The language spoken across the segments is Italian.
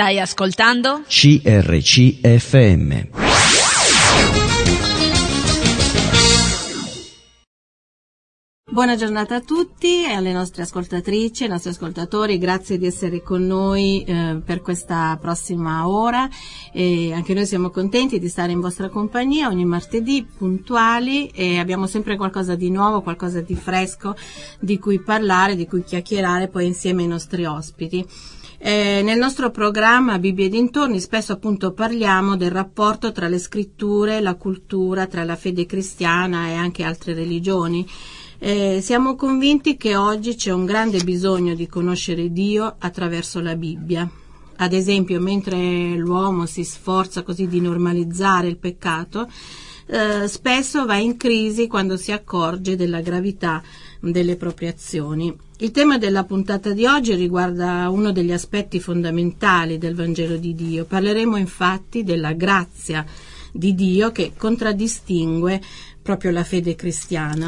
Stai ascoltando? CRCFM. Buona giornata a tutti e alle nostre ascoltatrici e ai nostri ascoltatori, grazie di essere con noi eh, per questa prossima ora e anche noi siamo contenti di stare in vostra compagnia ogni martedì puntuali e abbiamo sempre qualcosa di nuovo, qualcosa di fresco di cui parlare, di cui chiacchierare poi insieme ai nostri ospiti. Eh, nel nostro programma Bibbia e dintorni spesso appunto parliamo del rapporto tra le scritture, la cultura, tra la fede cristiana e anche altre religioni. Eh, siamo convinti che oggi c'è un grande bisogno di conoscere Dio attraverso la Bibbia. Ad esempio, mentre l'uomo si sforza così di normalizzare il peccato, eh, spesso va in crisi quando si accorge della gravità delle proprie azioni. Il tema della puntata di oggi riguarda uno degli aspetti fondamentali del Vangelo di Dio. Parleremo infatti della grazia di Dio che contraddistingue proprio la fede cristiana.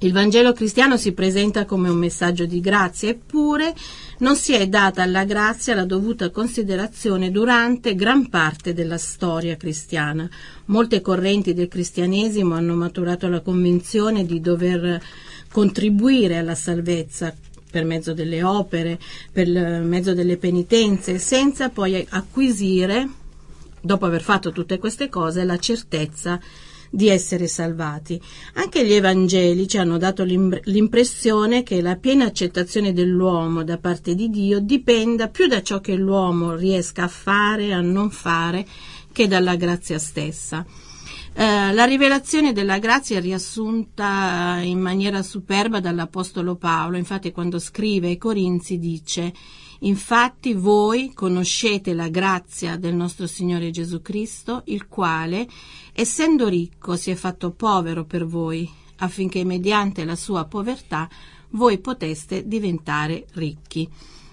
Il Vangelo cristiano si presenta come un messaggio di grazia, eppure non si è data alla grazia la dovuta considerazione durante gran parte della storia cristiana. Molte correnti del cristianesimo hanno maturato la convinzione di dover contribuire alla salvezza per mezzo delle opere, per mezzo delle penitenze, senza poi acquisire, dopo aver fatto tutte queste cose, la certezza di essere salvati. Anche gli Evangeli ci hanno dato l'impressione che la piena accettazione dell'uomo da parte di Dio dipenda più da ciò che l'uomo riesca a fare, a non fare, che dalla grazia stessa. Eh, la rivelazione della grazia è riassunta in maniera superba dall'Apostolo Paolo, infatti quando scrive ai Corinzi dice Infatti voi conoscete la grazia del nostro Signore Gesù Cristo, il quale, essendo ricco, si è fatto povero per voi, affinché mediante la sua povertà voi poteste diventare ricchi.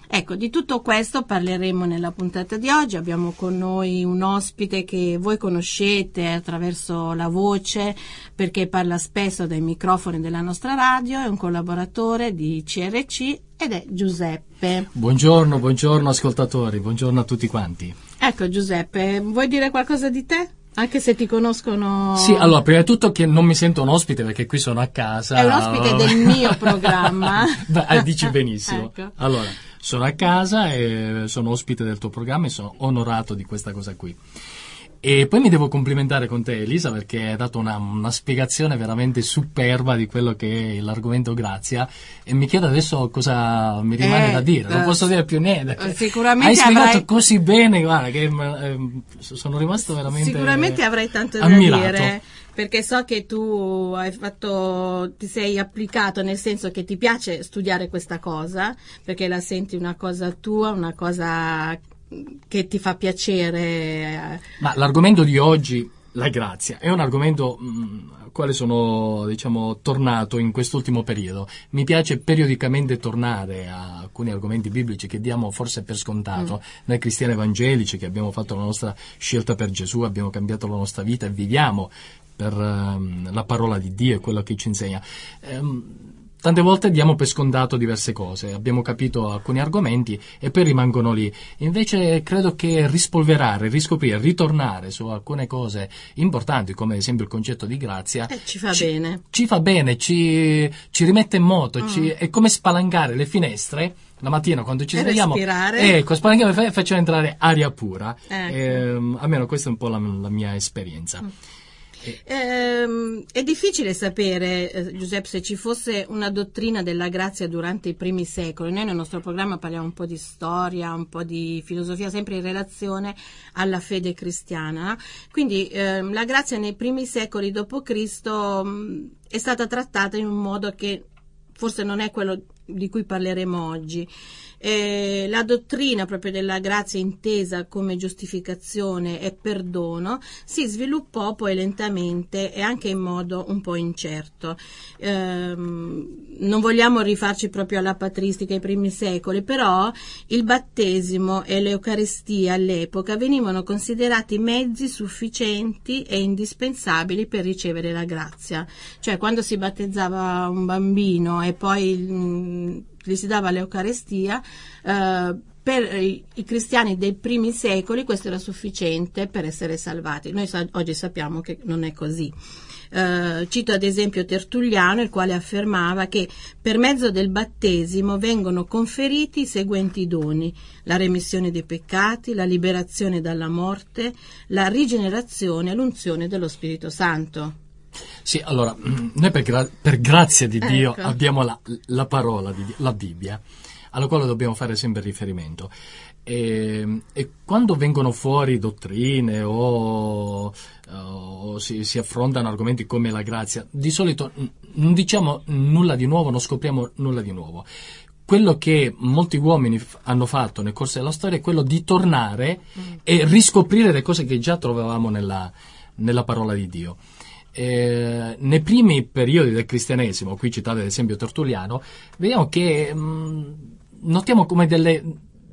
Ecco, di tutto questo parleremo nella puntata di oggi. Abbiamo con noi un ospite che voi conoscete attraverso la voce perché parla spesso dai microfoni della nostra radio, è un collaboratore di CRC ed è Giuseppe. Buongiorno, buongiorno ascoltatori, buongiorno a tutti quanti. Ecco Giuseppe, vuoi dire qualcosa di te? Anche se ti conoscono. Sì, allora, prima di tutto che non mi sento un ospite perché qui sono a casa. È un ospite del mio programma. Beh, dici benissimo. ecco. Allora, sono a casa e sono ospite del tuo programma e sono onorato di questa cosa qui. E poi mi devo complimentare con te, Elisa, perché hai dato una, una, spiegazione veramente superba di quello che è l'argomento grazia. E mi chiedo adesso cosa mi rimane eh, da dire. Non posso dire più niente. Eh, sicuramente hai spiegato avrai... così bene, guarda, che eh, sono rimasto veramente. Sicuramente avrai tanto da ammirato. dire perché so che tu hai fatto, ti sei applicato nel senso che ti piace studiare questa cosa, perché la senti una cosa tua, una cosa che ti fa piacere. Ma l'argomento di oggi, la grazia, è un argomento mh, al quale sono diciamo, tornato in quest'ultimo periodo. Mi piace periodicamente tornare a alcuni argomenti biblici che diamo forse per scontato. Mm. Noi cristiani evangelici che abbiamo fatto la nostra scelta per Gesù, abbiamo cambiato la nostra vita e viviamo per um, la parola di Dio e quello che ci insegna. Um, Tante volte diamo per scontato diverse cose, abbiamo capito alcuni argomenti e poi rimangono lì. Invece credo che rispolverare, riscoprire, ritornare su alcune cose importanti, come ad esempio il concetto di grazia, eh, ci fa ci, bene. Ci fa bene, ci, ci rimette in moto, mm. ci, è come spalancare le finestre la mattina quando ci svegliamo respirare. ecco spalanchiamo e facciamo entrare aria pura ecco. eh, almeno questa è un po' la, la mia esperienza mm. Ehm, è difficile sapere, eh, Giuseppe, se ci fosse una dottrina della grazia durante i primi secoli. Noi nel nostro programma parliamo un po' di storia, un po' di filosofia, sempre in relazione alla fede cristiana. Quindi ehm, la grazia nei primi secoli d.C. Mm, è stata trattata in un modo che forse non è quello di cui parleremo oggi. Eh, la dottrina proprio della grazia intesa come giustificazione e perdono si sviluppò poi lentamente e anche in modo un po' incerto. Eh, non vogliamo rifarci proprio alla patristica ai primi secoli, però il battesimo e l'Eucaristia all'epoca venivano considerati mezzi sufficienti e indispensabili per ricevere la grazia. Cioè quando si battezzava un bambino e poi gli si dava l'Eucarestia, eh, per i, cristiani dei primi secoli questo era sufficiente per essere salvati. Noi sa- oggi sappiamo che non è così. Uh, cito ad esempio Tertulliano, il quale affermava che per mezzo del battesimo vengono conferiti i seguenti doni: la remissione dei peccati, la liberazione dalla morte, la rigenerazione e l'unzione dello Spirito Santo. Sì, allora, noi per, gra- per grazia di Dio ecco. abbiamo la, la parola, di Dio, la Bibbia alla quale dobbiamo fare sempre riferimento. E, e quando vengono fuori dottrine o, o si, si, affrontano argomenti come la grazia, di solito non diciamo nulla di nuovo, non scopriamo nulla di nuovo. Quello che molti uomini hanno fatto nel corso della storia è quello di tornare mm. e riscoprire le cose che già trovavamo nella, nella parola di Dio. Eh, nei primi periodi del cristianesimo, qui citate ad esempio Tertulliano, vediamo che mh, mm, notiamo come delle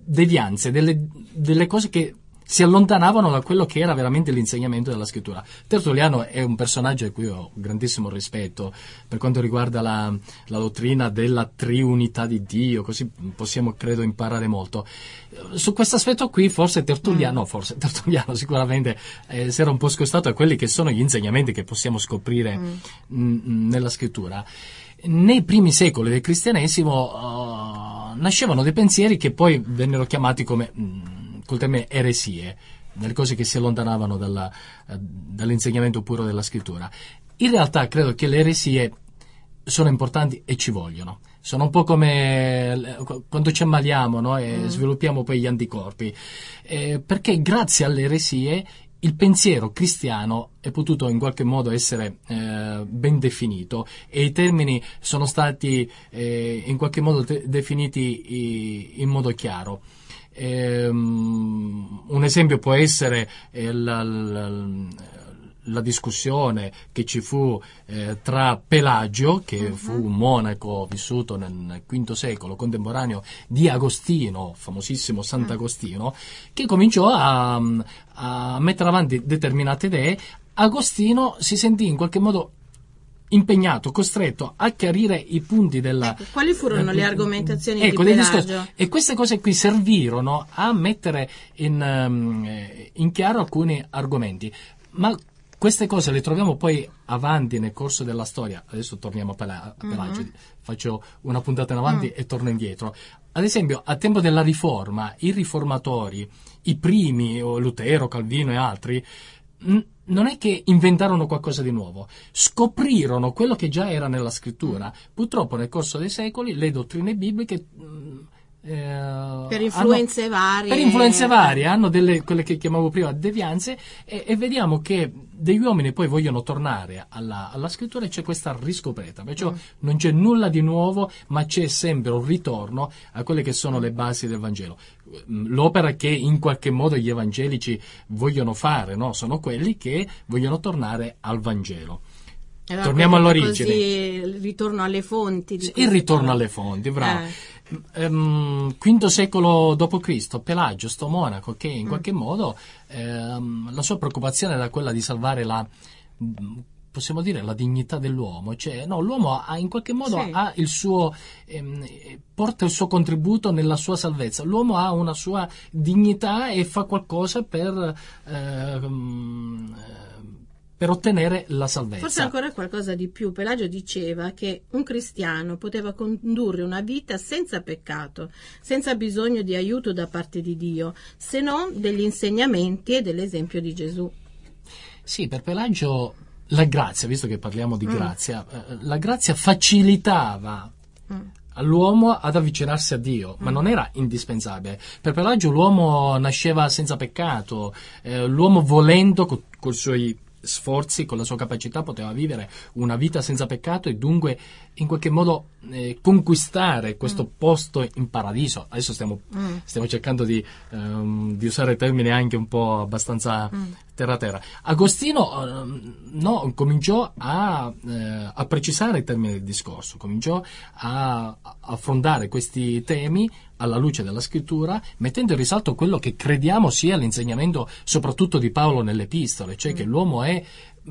devianze, delle, delle cose che si allontanavano da quello che era veramente l'insegnamento della scrittura. Tertulliano è un personaggio di cui ho grandissimo rispetto per quanto riguarda la, la, dottrina della triunità di Dio, così possiamo credo imparare molto. Su questo aspetto qui forse Tertulliano, mm. forse Tertulliano sicuramente eh, si era un po' scostato a quelli che sono gli insegnamenti che possiamo scoprire mm. n- nella scrittura. Nei primi secoli del cristianesimo uh, nascevano dei pensieri che poi vennero chiamati come, mh, mm, col termine eresie, delle cose che si allontanavano dalla, uh, dall'insegnamento puro della scrittura. In realtà credo che le eresie sono importanti e ci vogliono. Sono un po' come quando ci ammaliamo no? e mm. sviluppiamo poi gli anticorpi, eh, perché grazie alle eresie il pensiero cristiano è potuto in qualche modo essere eh, ben definito e i termini sono stati eh, in qualche modo te- definiti in modo chiaro. Um, un esempio può essere eh, la, la, la discussione che ci fu eh, tra Pelagio, che uh-huh. fu un monaco vissuto nel V secolo, contemporaneo di Agostino, famosissimo Sant'Agostino, uh-huh. che cominciò a, a mettere avanti determinate idee. Agostino si sentì in qualche modo impegnato, costretto a chiarire i punti della... Ecco, quali furono eh, le argomentazioni ecco, di Pelagio? E queste cose qui servirono a mettere in, um, in chiaro alcuni argomenti. Ma queste cose le troviamo poi avanti nel corso della storia. Adesso torniamo a, Pela- a Pelagio, mm-hmm. faccio una puntata in avanti mm. e torno indietro. Ad esempio, a tempo della Riforma, i riformatori, i primi, Lutero, Calvino e altri, non è che inventarono qualcosa di nuovo, scoprirono quello che già era nella scrittura. Purtroppo nel corso dei secoli le dottrine bibliche mh, mm, eh, per influenze hanno, varie. Per influenze varie, hanno delle, quelle che chiamavo prima devianze e, e, vediamo che degli uomini poi vogliono tornare alla, alla scrittura e c'è questa riscoperta, perciò mm. non c'è nulla di nuovo, ma c'è sempre un ritorno a quelle che sono le basi del Vangelo. Mm, l'opera che in qualche modo gli evangelici vogliono fare, no? sono quelli che vogliono tornare al Vangelo. Allora, Torniamo all'origine. il ritorno alle fonti. il ritorno alle fonti, bravo. Eh ehm, V secolo d.C., Pelagio, sto monaco, che in mm. qualche modo ehm, la sua preoccupazione era quella di salvare la possiamo dire la dignità dell'uomo, cioè no, l'uomo ha, in qualche modo sì. ha il suo ehm, porta il suo contributo nella sua salvezza. L'uomo ha una sua dignità e fa qualcosa per ehm, per ottenere la salvezza. Forse ancora qualcosa di più. Pelagio diceva che un cristiano poteva condurre una vita senza peccato, senza bisogno di aiuto da parte di Dio, se non degli insegnamenti e dell'esempio di Gesù. Sì, per Pelagio la grazia, visto che parliamo di mm. grazia, eh, la grazia facilitava mm all'uomo ad avvicinarsi a Dio, ma mm. non era indispensabile. Per Pelagio l'uomo nasceva senza peccato, eh, l'uomo volendo, con i suoi sforzi, con la sua capacità, poteva vivere una vita senza peccato e dunque in qualche modo eh, conquistare questo mm. posto in paradiso. Adesso stiamo, mm. stiamo cercando di, um, di, usare termini anche un po' abbastanza mm. terra-terra. Agostino uh, no, cominciò a, eh, a, precisare i termini del discorso, cominciò a, a affrontare questi temi alla luce della scrittura, mettendo in risalto quello che crediamo sia l'insegnamento soprattutto di Paolo nelle epistole, cioè mm. che l'uomo è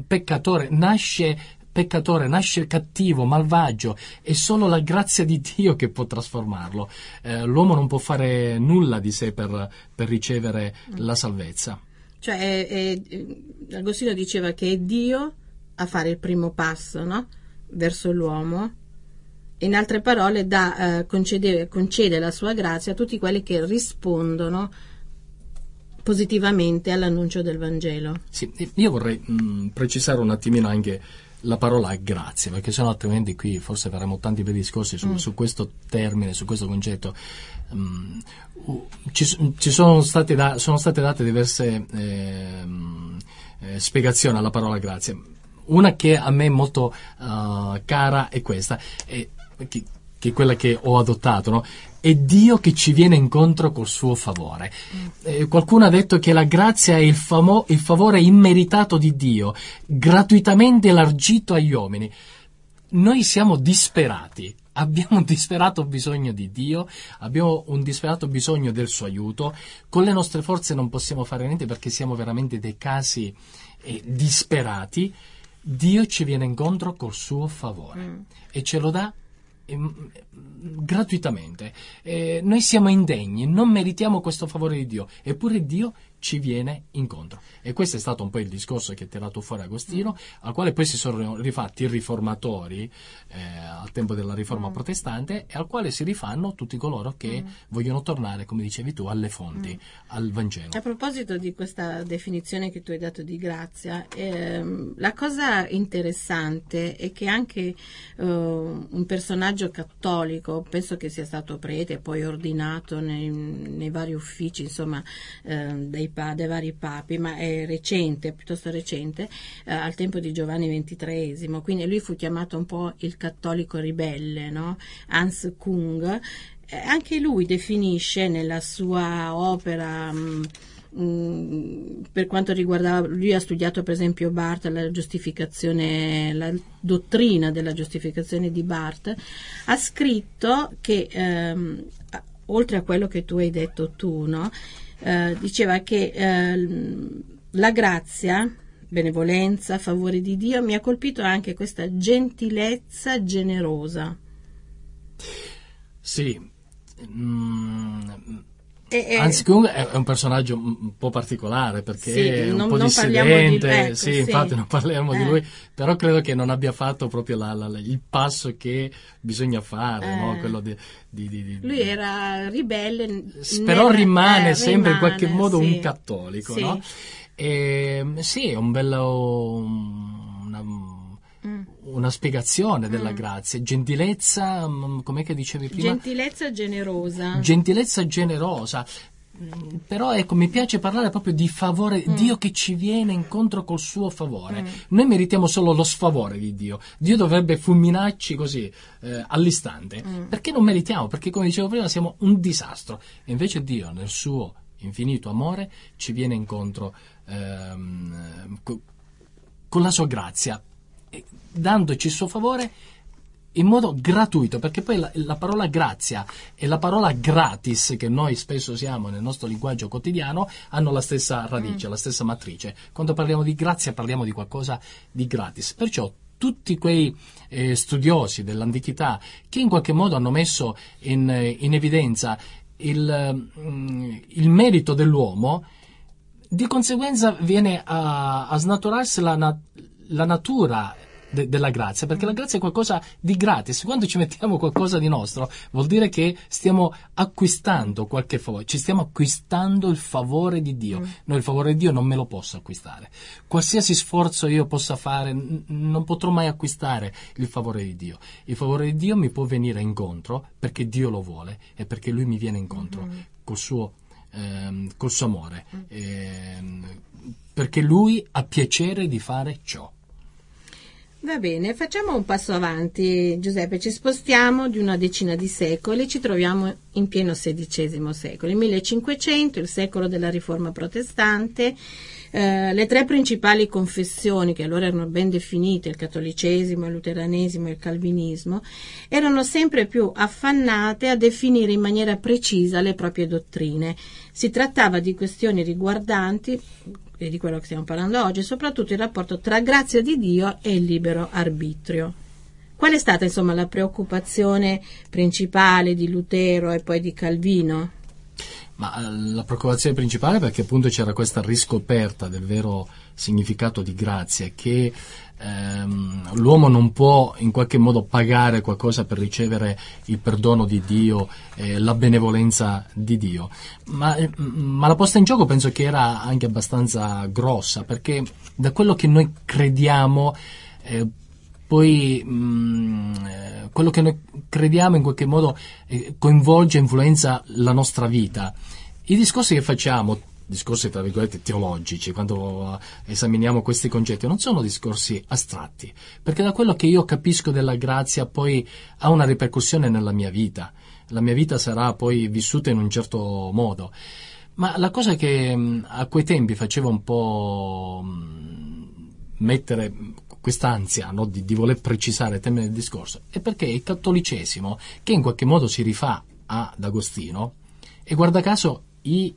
peccatore, nasce peccatore, nasce cattivo, malvagio, è solo la grazia di Dio che può trasformarlo. Eh, l'uomo non può fare nulla di sé per, per ricevere la salvezza. Cioè, è, è, Agostino diceva che è Dio a fare il primo passo no? verso l'uomo. In altre parole, da, eh, concede, concede la sua grazia a tutti quelli che rispondono positivamente all'annuncio del Vangelo. Sì, io vorrei mh, precisare un attimino anche la parola grazia, perché sennò altrimenti qui forse faremo tanti bei discorsi su, mm. su questo termine, su questo concetto. Um, ci, ci sono, state da, sono, state date diverse eh, eh, spiegazioni alla parola grazia. Una che a me è molto uh, cara è questa, è, che, che, è quella che ho adottato, no? È Dio che ci viene incontro col suo favore. Eh, qualcuno ha detto che la grazia è il, famo- il favore immeritato di Dio, gratuitamente elargito agli uomini. Noi siamo disperati, abbiamo un disperato bisogno di Dio, abbiamo un disperato bisogno del suo aiuto, con le nostre forze non possiamo fare niente perché siamo veramente dei casi eh, disperati. Dio ci viene incontro col suo favore mm. e ce lo dà gratuitamente. Eh, noi siamo indegni, non meritiamo questo favore di Dio, eppure Dio ci viene incontro. E questo è stato un po' il discorso che ha tirato fuori Agostino, al quale poi si sono rifatti i riformatori eh, al tempo della riforma mm. protestante e al quale si rifanno tutti coloro che mm. vogliono tornare, come dicevi tu, alle fonti, mm. al Vangelo. A proposito di questa definizione che tu hai dato di grazia, ehm, la cosa interessante è che anche eh, un personaggio cattolico, penso che sia stato prete poi ordinato nei, nei vari uffici, insomma, eh, dei dei vari papi, ma è recente, piuttosto recente, eh, al tempo di Giovanni XXIII, quindi lui fu chiamato un po' il cattolico ribelle, no? Hans Kung. Eh, anche lui definisce nella sua opera mh, mm, mm, per quanto riguarda lui ha studiato per esempio Barth la giustificazione la dottrina della giustificazione di Barth ha scritto che ehm, oltre a quello che tu hai detto tu no, eh, diceva che eh, la grazia, benevolenza, favore di Dio mi ha colpito anche questa gentilezza generosa. Sì. Mm, e, Hans Kung è, un personaggio un po' particolare perché sì, è un non, po' dissidente, di, ecco, sì, sì, infatti non parliamo eh. di lui, però credo che non abbia fatto proprio la, la, il passo che bisogna fare, eh. no? quello di, di, di, Lui era ribelle, però nel, rimane eh, sempre rimane, in qualche modo un cattolico, no? E, sì, è un bello... Mm. Una spiegazione della mm. grazia, gentilezza, mm, com'è che dicevi prima? Gentilezza generosa. Gentilezza generosa. Mm, però ecco, mi piace parlare proprio di favore, mm. Dio che ci viene incontro col suo favore. Mm. Noi meritiamo solo lo sfavore di Dio. Dio dovrebbe fulminarci così eh, all'istante. Mm. Perché non meritiamo? Perché come dicevo prima siamo un disastro. E invece Dio nel suo infinito amore ci viene incontro ehm, con la sua grazia, dandoci il suo favore in modo gratuito, perché poi la, la, parola grazia e la parola gratis, che noi spesso usiamo nel nostro linguaggio quotidiano, hanno la stessa radice, mm. la stessa matrice. Quando parliamo di grazia parliamo di qualcosa di gratis. Perciò tutti quei eh, studiosi dell'antichità che in qualche modo hanno messo in, in evidenza il, mm, il, merito dell'uomo, di conseguenza viene a, a snaturarsi la, la natura de- della grazia, perché la grazia è qualcosa di gratis. Quando ci mettiamo qualcosa di nostro, vuol dire che stiamo acquistando qualche favore, ci stiamo acquistando il favore di Dio. Mm. No, il favore di Dio non me lo posso acquistare. Qualsiasi sforzo io possa fare, n- non potrò mai acquistare il favore di Dio. Il favore di Dio mi può venire incontro perché Dio lo vuole e perché Lui mi viene incontro mm-hmm. col, suo, ehm, col suo amore. Mm. Ehm, perché Lui ha piacere di fare ciò. Va bene, facciamo un passo avanti, Giuseppe. Ci spostiamo di una decina di secoli, ci troviamo in pieno XVI secolo, il 1500, il secolo della riforma protestante. Eh, le tre principali confessioni, che allora erano ben definite, il cattolicesimo, il luteranesimo e il calvinismo, erano sempre più affannate a definire in maniera precisa le proprie dottrine. Si trattava di questioni riguardanti di quello che stiamo parlando oggi, soprattutto il rapporto tra grazia di Dio e il libero arbitrio. Qual è stata insomma la preoccupazione principale di Lutero e poi di Calvino? Ma eh, la preoccupazione principale è perché appunto c'era questa riscoperta del vero significato di grazia, che ehm, l'uomo non può in qualche modo pagare qualcosa per ricevere il perdono di Dio, eh, la benevolenza di Dio. Ma, eh, ma, la posta in gioco penso che era anche abbastanza grossa, perché da quello che noi crediamo eh, poi mh, mm, eh, quello che noi crediamo in qualche modo eh, coinvolge e influenza la nostra vita. I discorsi che facciamo, discorsi tra virgolette teologici, quando esaminiamo questi concetti, non sono discorsi astratti, perché da quello che io capisco della grazia poi ha una ripercussione nella mia vita. La mia vita sarà poi vissuta in un certo modo. Ma la cosa che mm, a quei tempi faceva un po' mm, mettere quest'ansia no, di, di, voler precisare il termine del discorso è perché il cattolicesimo, che in qualche modo si rifà ad Agostino, e guarda caso i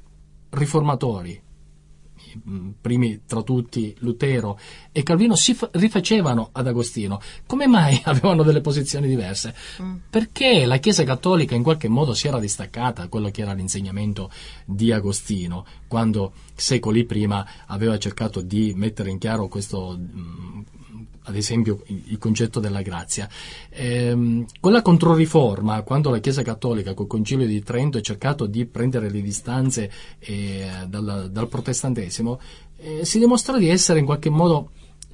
riformatori, primi tra tutti Lutero e Calvino, si fa- rifacevano ad Agostino. Come mai avevano delle posizioni diverse? Mm. Perché la Chiesa cattolica in qualche modo si era distaccata da quello che era l'insegnamento di Agostino, quando secoli prima aveva cercato di mettere in chiaro questo mh, ad esempio il concetto della grazia. Ehm, con la Controriforma, quando la Chiesa Cattolica col Concilio di Trento ha cercato di prendere le distanze eh, dal, dal, protestantesimo, eh, si dimostrò di essere in qualche modo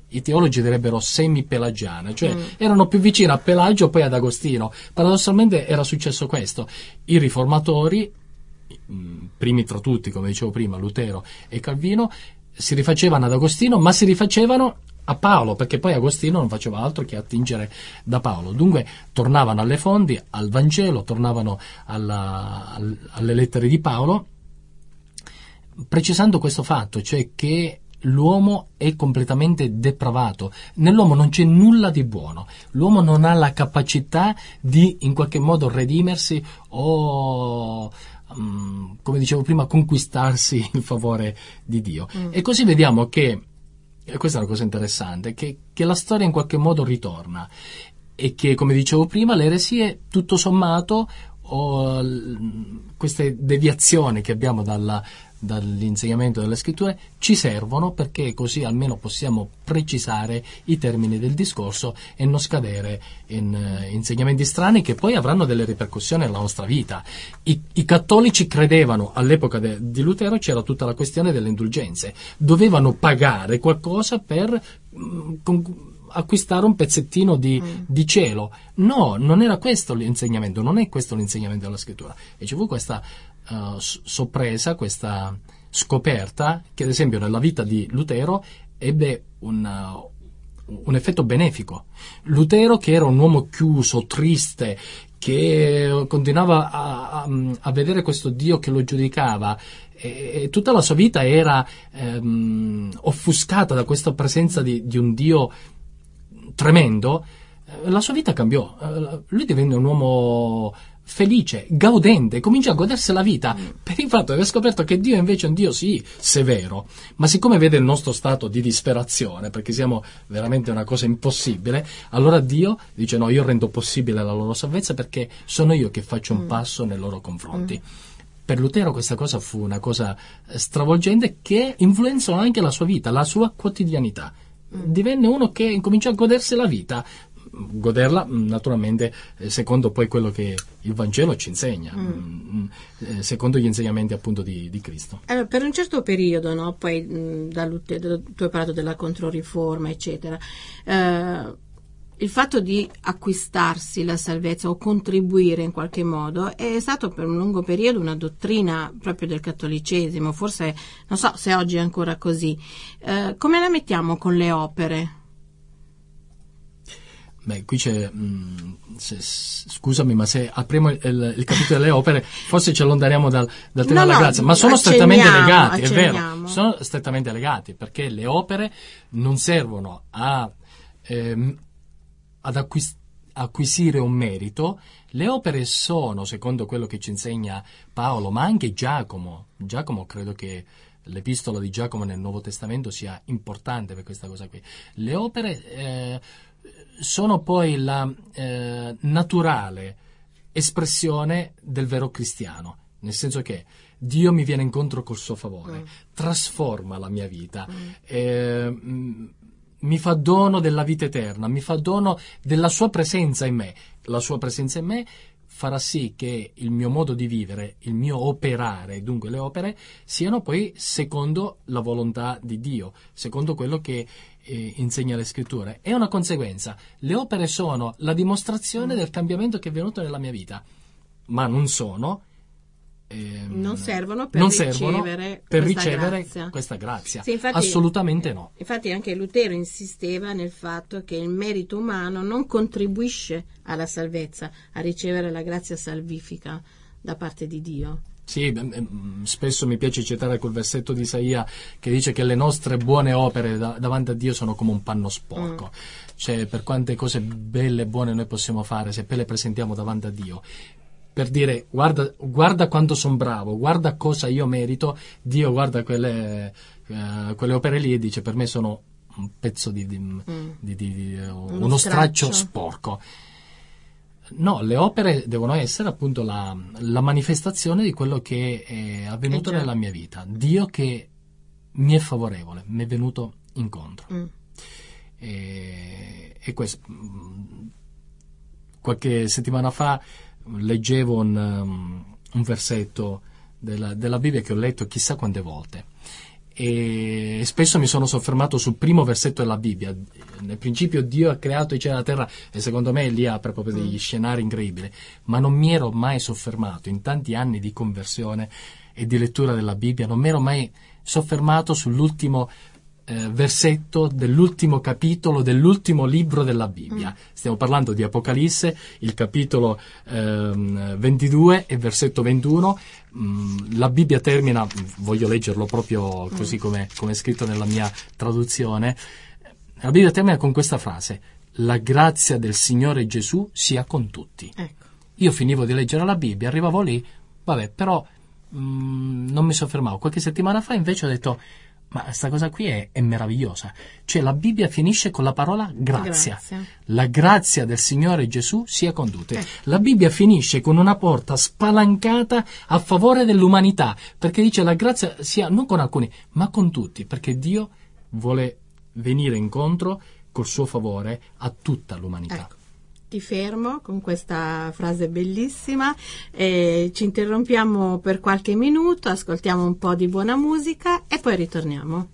i teologi direbbero semi-pelagiana, cioè mm. erano più vicini a Pelagio poi ad Agostino. Paradossalmente era successo questo. I riformatori, mm, primi tra tutti, come dicevo prima, Lutero e Calvino, si rifacevano ad Agostino, ma si rifacevano a Paolo, perché poi Agostino non faceva altro che attingere da Paolo. Dunque tornavano alle fonti, al Vangelo, tornavano alla, al, alle lettere di Paolo, precisando questo fatto, cioè che l'uomo è completamente depravato, nell'uomo non c'è nulla di buono, l'uomo non ha la capacità di in qualche modo redimersi o um, come dicevo prima conquistarsi il favore di Dio. Mm. E così vediamo che e questa è una cosa interessante, che, che la storia in qualche modo ritorna. E che, come dicevo prima, le eresie, tutto sommato, o queste deviazioni che abbiamo dalla, dall'insegnamento delle scritture ci servono perché così almeno possiamo precisare i termini del discorso e non scadere in uh, insegnamenti strani che poi avranno delle ripercussioni nella nostra vita. I, i cattolici credevano all'epoca de, di Lutero c'era tutta la questione delle indulgenze, dovevano pagare qualcosa per mm, con, acquistare un pezzettino di, mm. di, cielo. No, non era questo l'insegnamento, non è questo l'insegnamento della scrittura. E ci fu questa uh, sorpresa, questa scoperta che ad esempio nella vita di Lutero ebbe un, uh, un effetto benefico. Lutero che era un uomo chiuso, triste, che continuava a, a, a vedere questo Dio che lo giudicava e, e tutta la sua vita era ehm, offuscata da questa presenza di, di un Dio tremendo, eh, la sua vita cambiò. Lui divenne un uomo felice, gaudente, comincia a godersi la vita mm. per il fatto di aver scoperto che Dio invece è un Dio sì, severo, ma siccome vede il nostro stato di disperazione, perché siamo veramente una cosa impossibile, allora Dio dice no, io rendo possibile la loro salvezza perché sono io che faccio un mm. passo nei loro confronti. Mm. Per Lutero questa cosa fu una cosa stravolgente che influenzò anche la sua vita, la sua quotidianità. Divenne uno che incominciò a godersi la vita, goderla mm, naturalmente eh, secondo poi quello che il Vangelo ci insegna, mm. mm. Eh, secondo gli insegnamenti appunto di, di Cristo. Allora, per un certo periodo, no? poi da, tu hai parlato della controriforma, eccetera. Eh, il fatto di acquistarsi la salvezza o contribuire in qualche modo è stato per un lungo periodo una dottrina proprio del cattolicesimo, forse non so se oggi è ancora così. Eh, come la mettiamo con le opere? Beh, qui c'è. Mh, mm, se, scusami, ma se apriamo il, il, capitolo delle opere, forse ci allontaniamo dal, dal tema no, della no, grazia, ma sono strettamente legati, è vero. Sono strettamente legati perché le opere non servono a, ehm, ad acquist- acquisire un merito, le opere sono, secondo quello che ci insegna Paolo, ma anche Giacomo. Giacomo credo che l'epistola di Giacomo nel Nuovo Testamento sia importante per questa cosa qui. Le opere eh, sono poi la eh, naturale espressione del vero cristiano, nel senso che Dio mi viene incontro col suo favore, mm. trasforma la mia vita, mm. eh, mi fa dono della vita eterna, mi fa dono della sua presenza in me. La sua presenza in me farà sì che il mio modo di vivere, il mio operare, dunque le opere, siano poi secondo la volontà di Dio, secondo quello che eh, insegna le scritture. È una conseguenza. Le opere sono la dimostrazione del cambiamento che è venuto nella mia vita, ma non sono ehm, non servono per non ricevere, per questa, ricevere grazia. questa grazia. Sì, infatti, Assolutamente no. Infatti anche Lutero insisteva nel fatto che il merito umano non contribuisce alla salvezza, a ricevere la grazia salvifica da parte di Dio. Sì, spesso mi piace citare quel versetto di Isaia che dice che le nostre buone opere da, davanti a Dio sono come un panno sporco. Mm. Cioè, per quante cose belle e buone noi possiamo fare, se poi le presentiamo davanti a Dio, per dire guarda, guarda quanto sono bravo, guarda cosa io merito, Dio guarda quelle, uh, quelle opere lì e dice per me sono un pezzo di, di, mm. di, di uno, uno straccio. straccio sporco. No, le opere devono essere appunto la, la manifestazione di quello che è avvenuto eh nella mia vita. Dio che mi è favorevole, mi è venuto incontro. Mm. E, e questo, mm, qualche settimana fa leggevo un, um, un versetto della, della, Bibbia che ho letto chissà quante volte e spesso mi sono soffermato sul primo versetto della Bibbia. Nel principio Dio ha creato i cieli e la terra e secondo me lì apre proprio degli mm. scenari incredibili, ma non mi ero mai soffermato in tanti anni di conversione e di lettura della Bibbia, non mi ero mai soffermato sull'ultimo eh, versetto dell'ultimo capitolo dell'ultimo libro della Bibbia. Mm. Stiamo parlando di Apocalisse, il capitolo ehm, 22 e versetto 21. Mm, la Bibbia termina, voglio leggerlo proprio così mm. come è scritto nella mia traduzione. La Bibbia termina con questa frase: La grazia del Signore Gesù sia con tutti. Ecco. Io finivo di leggere la Bibbia, arrivavo lì, vabbè, però mm, non mi soffermavo. Qualche settimana fa invece ho detto ma questa cosa qui è, è, meravigliosa. Cioè la Bibbia finisce con la parola grazia. Grazie. La grazia del Signore Gesù sia con tutti. Eh. La Bibbia finisce con una porta spalancata a favore dell'umanità, perché dice la grazia sia non con alcuni, ma con tutti, perché Dio vuole venire incontro col suo favore a tutta l'umanità. Ecco ti fermo con questa frase bellissima, eh, ci interrompiamo per qualche minuto, ascoltiamo un po' di buona musica e poi ritorniamo.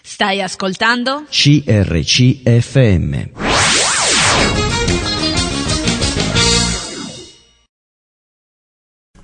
Stai ascoltando? CRCFM.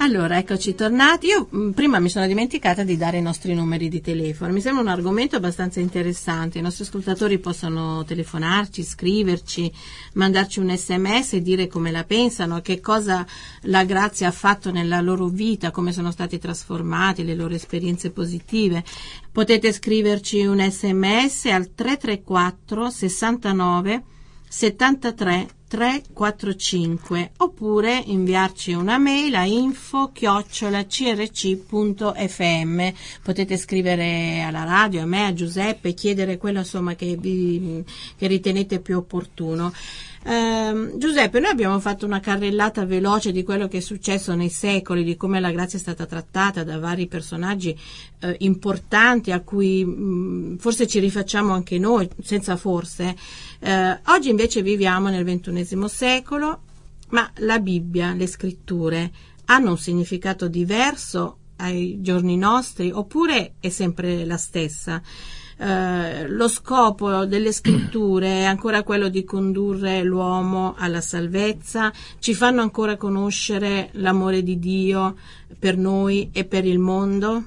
Allora, eccoci tornati. Io mh, mm, prima mi sono dimenticata di dare i nostri numeri di telefono. Mi sembra un argomento abbastanza interessante. I nostri ascoltatori possono telefonarci, scriverci, mandarci un sms e dire come la pensano, che cosa la grazia ha fatto nella loro vita, come sono stati trasformati, le loro esperienze positive. Potete scriverci un sms al 334 69 73 345 oppure inviarci una mail a info crc.fm potete scrivere alla radio, a me, a Giuseppe chiedere quello insomma che, vi, che ritenete più opportuno eh, Giuseppe, noi abbiamo fatto una carrellata veloce di quello che è successo nei secoli, di come la grazia è stata trattata da vari personaggi eh, importanti a cui mh, mm, forse ci rifacciamo anche noi, senza forse. Eh, oggi invece viviamo nel XXI secolo, ma la Bibbia, le scritture, hanno un significato diverso ai giorni nostri oppure è sempre la stessa? Eh, lo scopo delle scritture è ancora quello di condurre l'uomo alla salvezza, ci fanno ancora conoscere l'amore di Dio per noi e per il mondo?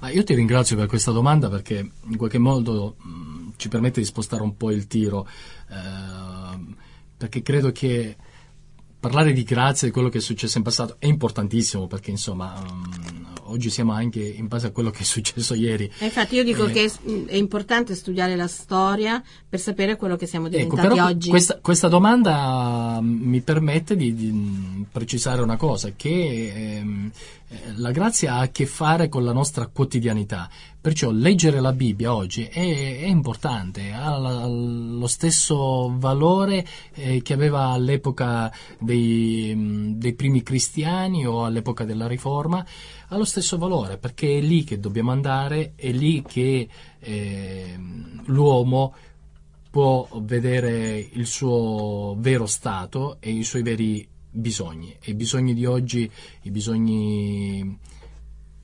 Ah, io ti ringrazio per questa domanda perché in qualche modo mh, mm, ci permette di spostare un po' il tiro, eh, perché credo che parlare di grazia, di quello che è successo in passato, è importantissimo perché insomma um, oggi siamo anche in base a quello che è successo ieri. E infatti io dico Eh, che è- è importante studiare la storia per sapere quello che siamo Ecco, diventati però oggi. questa, questa domanda mm, mi permette di, di, precisare una cosa, che ehm, eh, la grazia ha a che fare con la nostra quotidianità, perciò leggere la Bibbia oggi è, è importante, ha lo stesso valore eh, che aveva all'epoca dei, mm, dei primi cristiani o all'epoca della Riforma, ha lo stesso valore, perché è lì che dobbiamo andare, è lì che ehm, l'uomo può vedere il suo vero stato e i suoi veri bisogni. E i bisogni di oggi, i bisogni,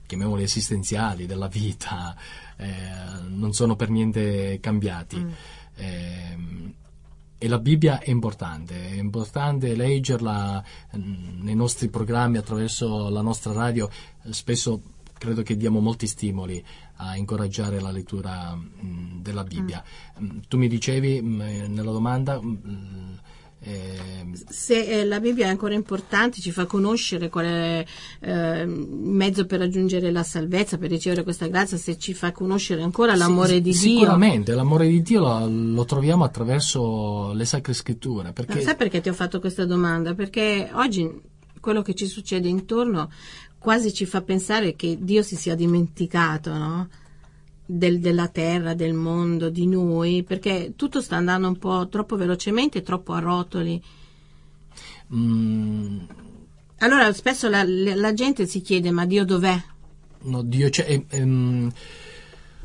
chiamiamoli esistenziali, della vita, eh, non sono per niente cambiati. Mm. Ehm, e la Bibbia è importante, è importante leggerla mm, nei nostri programmi attraverso la nostra radio, eh, spesso credo che diamo molti stimoli a incoraggiare la lettura mm, della Bibbia. Mm, Tu mi dicevi mm, eh, nella domanda mm, eh, Se eh, la Bibbia è ancora importante, ci fa conoscere qual è eh, il mezzo per raggiungere la salvezza, per ricevere questa grazia, se ci fa conoscere ancora l'amore sì, di Dio. Sicuramente, l'amore di Dio lo, lo troviamo attraverso le sacre scritture. Ma Perché sai perché ti ho fatto questa domanda? Perché oggi quello che ci succede intorno quasi ci fa pensare che Dio si sia dimenticato, no? Del- della terra, del mondo, di noi, perché tutto sta andando un po' troppo velocemente e troppo a rotoli. Mm, Allora spesso la, la gente si chiede ma Dio dov'è? No, Dio c'è. ehm, ehm,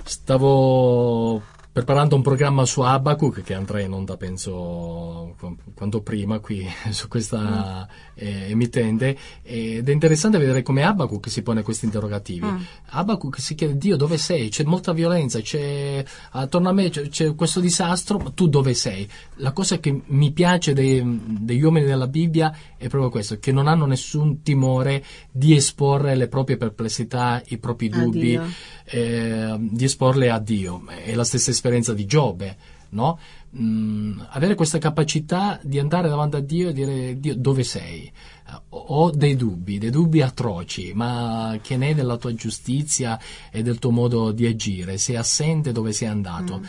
stavo preparando un programma su Abacuc che andrà in onda, penso, qu- quanto prima qui su questa eh, emittente. Ed è interessante vedere come Abacuc si pone questi interrogativi. Mm. Abacuc si chiede: Dio, dove sei? C'è molta violenza, c'è attorno a me c'è, c'è questo disastro, ma tu dove sei? La cosa che mi piace dei- degli uomini della Bibbia è proprio questo: che non hanno nessun timore di esporre le proprie perplessità, i propri dubbi eh, di esporle a Dio. È la stessa esperienza di Giobbe, no? Mm, avere questa capacità di andare davanti a Dio e dire Dio dove sei? Eh, Ho dei dubbi, dei dubbi atroci, ma che ne è della tua giustizia e del tuo modo di agire? Sei assente dove sei andato?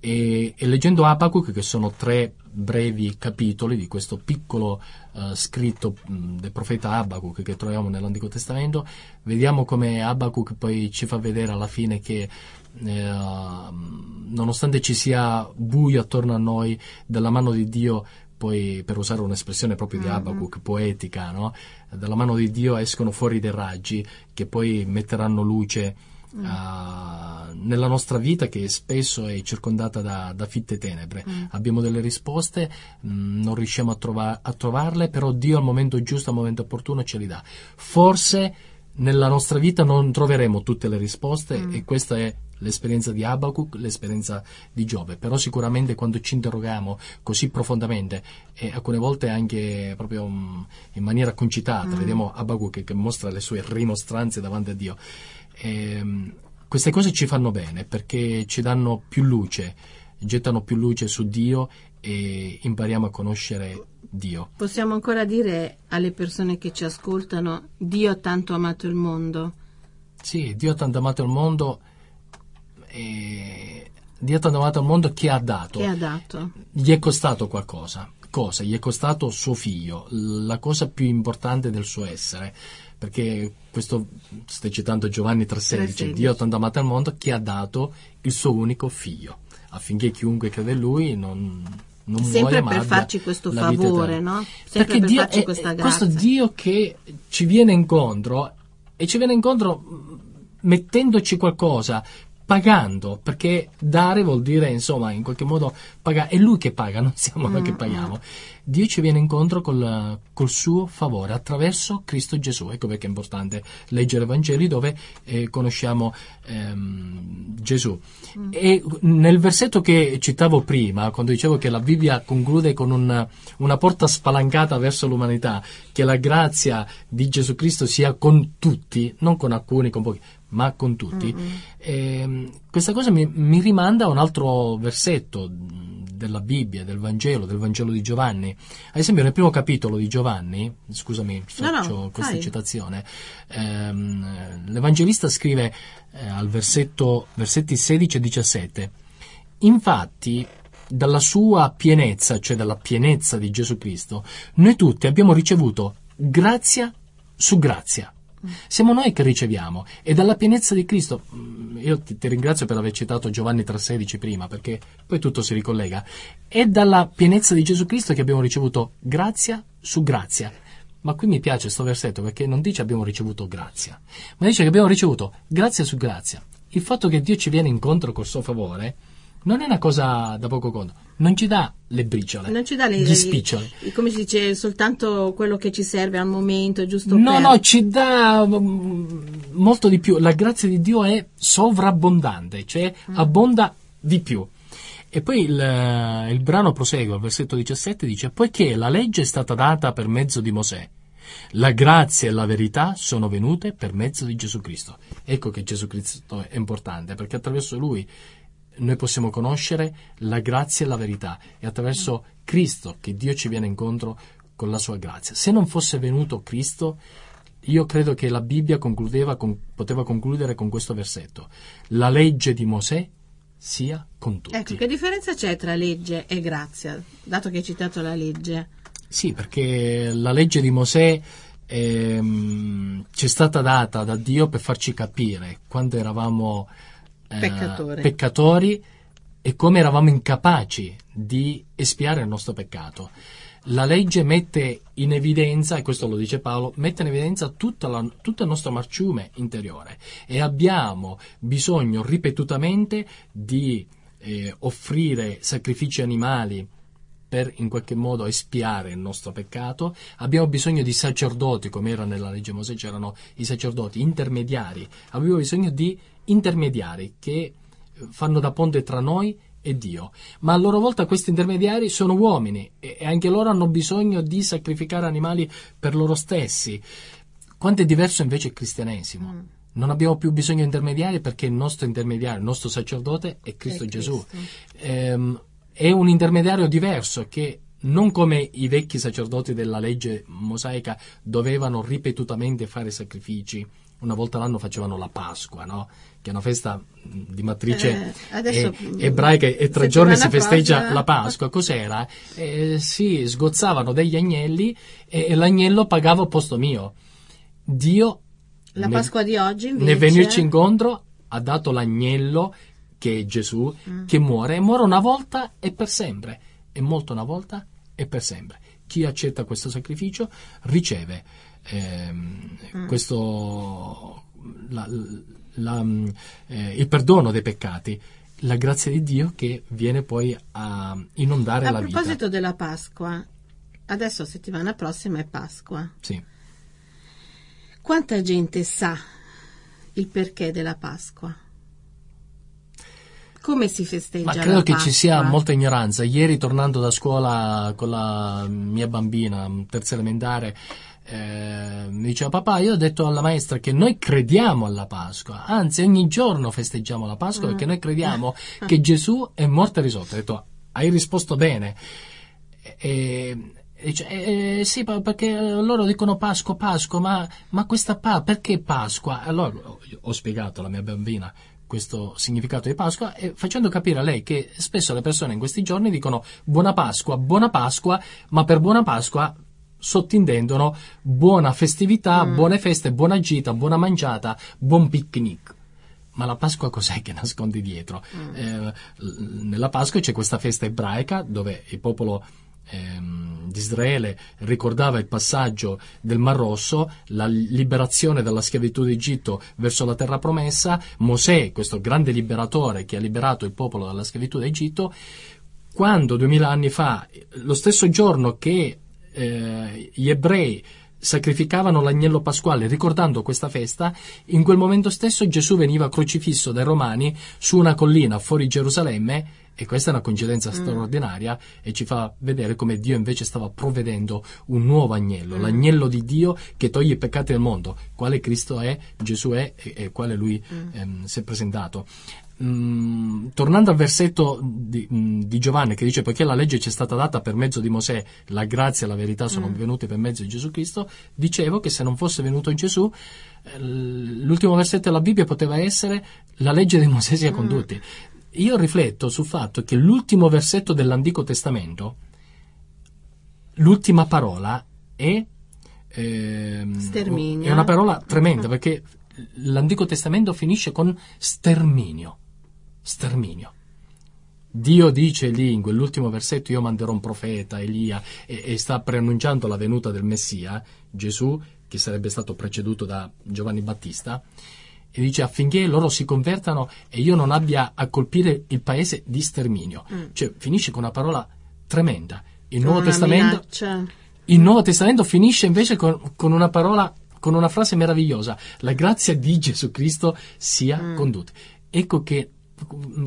E, e leggendo Abacuc, che sono tre brevi capitoli di questo piccolo eh, scritto mh, del profeta Abacuc che troviamo nell'Antico Testamento, vediamo come Abacuc poi ci fa vedere alla fine che eh, nonostante ci sia buio attorno a noi, dalla mano di Dio poi per usare un'espressione proprio di Mhm. Abacuc poetica, no? dalla mano di Dio escono fuori dei raggi che poi metteranno luce Mm. ah, nella nostra vita che spesso è circondata da, da fitte tenebre. Mm. Abbiamo delle risposte, mh, non riusciamo a, trova- a trovarle, però Dio al momento giusto, al momento opportuno ce li dà. Forse nella nostra vita non troveremo tutte le risposte Mm. e questa è l'esperienza di Abacuc, l'esperienza di Giobbe, però sicuramente quando ci interroghiamo così profondamente e alcune volte anche proprio mh, in maniera concitata, Mm. vediamo Abacuc che mostra le sue rimostranze davanti a Dio, ehm, queste cose ci fanno bene perché ci danno più luce, gettano più luce su Dio e impariamo a conoscere Dio. Possiamo ancora dire alle persone che ci ascoltano Dio ha tanto amato il mondo. Sì, Dio ha tanto amato il mondo e Dio ha tanto amato il mondo che ha dato. Che ha dato? Gli è costato qualcosa. Cosa? Gli è costato suo figlio, la cosa più importante del suo essere. Perché questo, stai citando Giovanni 3,16, 3,16. Dio tanto amato il mondo che ha dato il suo unico figlio, affinché chiunque crede in lui non, non Sempre muoia, ma per farci questo favore, no? Sempre Perché per Dio farci è, questa grazia. questo Dio che ci viene incontro e ci viene incontro mh, mettendoci qualcosa, pagando, perché dare vuol dire insomma in qualche modo pagare, è Lui che paga, non siamo noi che Mm, paghiamo. Dio ci viene incontro col, col suo favore attraverso Cristo Gesù. Ecco perché è importante leggere i Vangeli dove eh, conosciamo ehm, Gesù. E nel versetto che citavo prima, quando dicevo che la Bibbia conclude con una, una porta spalancata verso l'umanità, che la grazia di Gesù Cristo sia con tutti, non con alcuni, con pochi, ma con tutti. Mm-mm. Ehm, questa cosa mi, mi rimanda a un altro versetto della Bibbia, del Vangelo, del Vangelo di Giovanni. Ad esempio nel primo capitolo di Giovanni, scusami, faccio No, no, questa vai. citazione, ehm, l'Evangelista scrive eh, al versetto, versetti 16 e 17, infatti dalla sua pienezza, cioè dalla pienezza di Gesù Cristo, noi tutti abbiamo ricevuto grazia su grazia. Siamo noi che riceviamo e dalla pienezza di Cristo, mm, io ti, ti ringrazio per aver citato Giovanni 3,16 prima perché poi tutto si ricollega, è dalla pienezza di Gesù Cristo che abbiamo ricevuto grazia su grazia. Ma qui mi piace questo versetto perché non dice abbiamo ricevuto grazia, ma dice che abbiamo ricevuto grazia su grazia. Il fatto che Dio ci viene incontro col suo favore non è una cosa da poco conto, non ci dà le briciole, Non ci dà le, gli spiccioli. i- come si dice, soltanto quello che ci serve al momento, giusto No, per... no, ci dà mm, molto di più. La grazia di Dio è sovrabbondante, cioè abbonda di più. E poi il, eh, il brano prosegue al versetto 17 dice: Poiché la legge è stata data per mezzo di Mosè, la grazia e la verità sono venute per mezzo di Gesù Cristo. Ecco che Gesù Cristo è importante, perché attraverso lui noi possiamo conoscere la grazia e la verità. È attraverso Cristo che Dio ci viene incontro con la sua grazia. Se non fosse venuto Cristo, io credo che la Bibbia concludeva con- poteva concludere con questo versetto. La legge di Mosè sia con tutti. Ecco, che differenza c'è tra legge e grazia, dato che hai citato la legge? Sì, perché la legge di Mosè ehm, ci è stata data da Dio per farci capire quando eravamo Peccatori. peccatori e come eravamo incapaci di espiare il nostro peccato. La legge mette in evidenza, e questo lo dice Paolo, mette in evidenza tutta la- tutto il nostro marciume interiore e abbiamo bisogno ripetutamente di eh, offrire sacrifici animali per in qualche modo espiare il nostro peccato, abbiamo bisogno di sacerdoti, come era nella legge Mosè, c'erano i sacerdoti intermediari, abbiamo bisogno di intermediari che eh, fanno da ponte tra noi e Dio, ma a loro volta questi intermediari sono uomini e anche loro hanno bisogno di sacrificare animali per loro stessi. Quanto è diverso invece il cristianesimo? Non abbiamo più bisogno di intermediari perché il nostro intermediario, il nostro sacerdote è Cristo È Gesù Cristo. ehm, è un intermediario diverso che non come i vecchi sacerdoti della legge mosaica dovevano ripetutamente fare sacrifici. Una volta l'anno facevano la Pasqua, no? Che è una festa di matrice Eh, mh, ebraica e tre giorni si festeggia prossima- la Pasqua. Cos'era? Eh, si sgozzavano degli agnelli e, e l'agnello pagava a posto mio. Dio La ne- Pasqua di oggi invece... nel venirci incontro ha dato l'agnello che è Gesù Mm. che muore e muore una volta e per sempre e molto una volta e per sempre chi accetta questo sacrificio riceve ehm, Mm. questo la- la- eh, il perdono dei peccati la grazia di Dio che viene poi a inondare A la proposito vita della Pasqua, adesso settimana prossima è Pasqua. sì. Quanta gente sa il perché della Pasqua? Come si festeggia Ma credo che ci sia molta ignoranza. Ieri tornando da scuola con la mia bambina, terza elementare, eh, mi diceva papà, io ho detto alla maestra che noi crediamo alla Pasqua, anzi ogni giorno festeggiamo la Pasqua perché noi crediamo che Gesù è morto e risorto. Ho detto, hai risposto bene. E, e dice, "Eh, eh, sì, perché loro dicono Pasqua, Pasqua, ma, ma questa pa- perché Pasqua? Allora ho- ho spiegato alla mia bambina questo significato di Pasqua e facendo capire a lei che spesso le persone in questi giorni dicono buona Pasqua, buona Pasqua, ma per buona Pasqua sottintendono buona festività, buone feste, buona gita, buona mangiata, buon picnic. Ma la Pasqua cos'è che nasconde dietro? Eh, l- nella Pasqua c'è questa festa ebraica dove il popolo ehm, di Israele ricordava il passaggio del Mar Rosso, la liberazione dalla schiavitù d'Egitto verso la terra promessa, Mosè, questo grande liberatore che ha liberato il popolo dalla schiavitù d'Egitto, quando duemila anni fa, lo stesso giorno che eh, gli ebrei sacrificavano l'agnello pasquale ricordando questa festa, in quel momento stesso Gesù veniva crocifisso dai romani su una collina fuori Gerusalemme E questa è una coincidenza Mm. straordinaria e ci fa vedere come Dio invece stava provvedendo un nuovo agnello, Mm. l'agnello di Dio che toglie i peccati del mondo, quale Cristo è, Gesù è e, e quale lui Mm. ehm, si è presentato. Mm, tornando al versetto di, mm, di Giovanni che dice poiché la legge ci è stata data per mezzo di Mosè, la grazia e la verità sono Mm. venute per mezzo di Gesù Cristo, dicevo che se non fosse venuto Gesù, eh, l'ultimo versetto della Bibbia poteva essere la legge di Mosè sia con tutti. Io rifletto sul fatto che l'ultimo versetto dell'Antico Testamento, l'ultima parola è, ehm, Sterminio. è una parola tremenda perché l'Antico Testamento finisce con sterminio. Sterminio. Dio dice lì in quell'ultimo versetto io manderò un profeta, Elia, e, e sta preannunciando la venuta del Messia, Gesù, che sarebbe stato preceduto da Giovanni Battista, e dice affinché loro si convertano e io non abbia a colpire il paese di sterminio. Cioè finisce con una parola tremenda. Il Nuovo Testamento il Nuovo Testamento finisce invece con, con una parola, con una frase meravigliosa. La grazia di Gesù Cristo sia con tutti. Ecco che mm,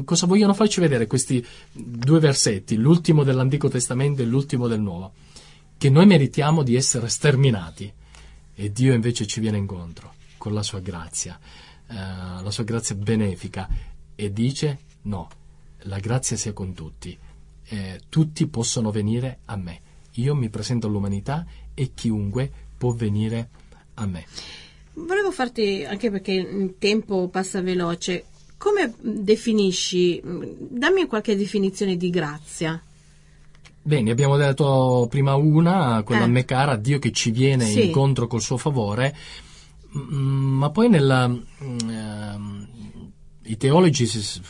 cosa vogliono farci vedere questi due versetti, l'ultimo dell'Antico Testamento e l'ultimo del Nuovo, che noi meritiamo di essere sterminati e Dio invece ci viene incontro con la sua grazia, eh, la sua grazia benefica e dice no, la grazia sia con tutti, eh, tutti possono venire a me, io mi presento all'umanità e chiunque può venire a me. Volevo farti, anche perché il tempo passa veloce, come definisci, dammi qualche definizione di grazia. Bene, abbiamo detto prima una, quella Eh. a me cara, Dio che ci viene Sì. incontro col suo favore, Mm, ma poi nella, mm, ehm, i teologi si, si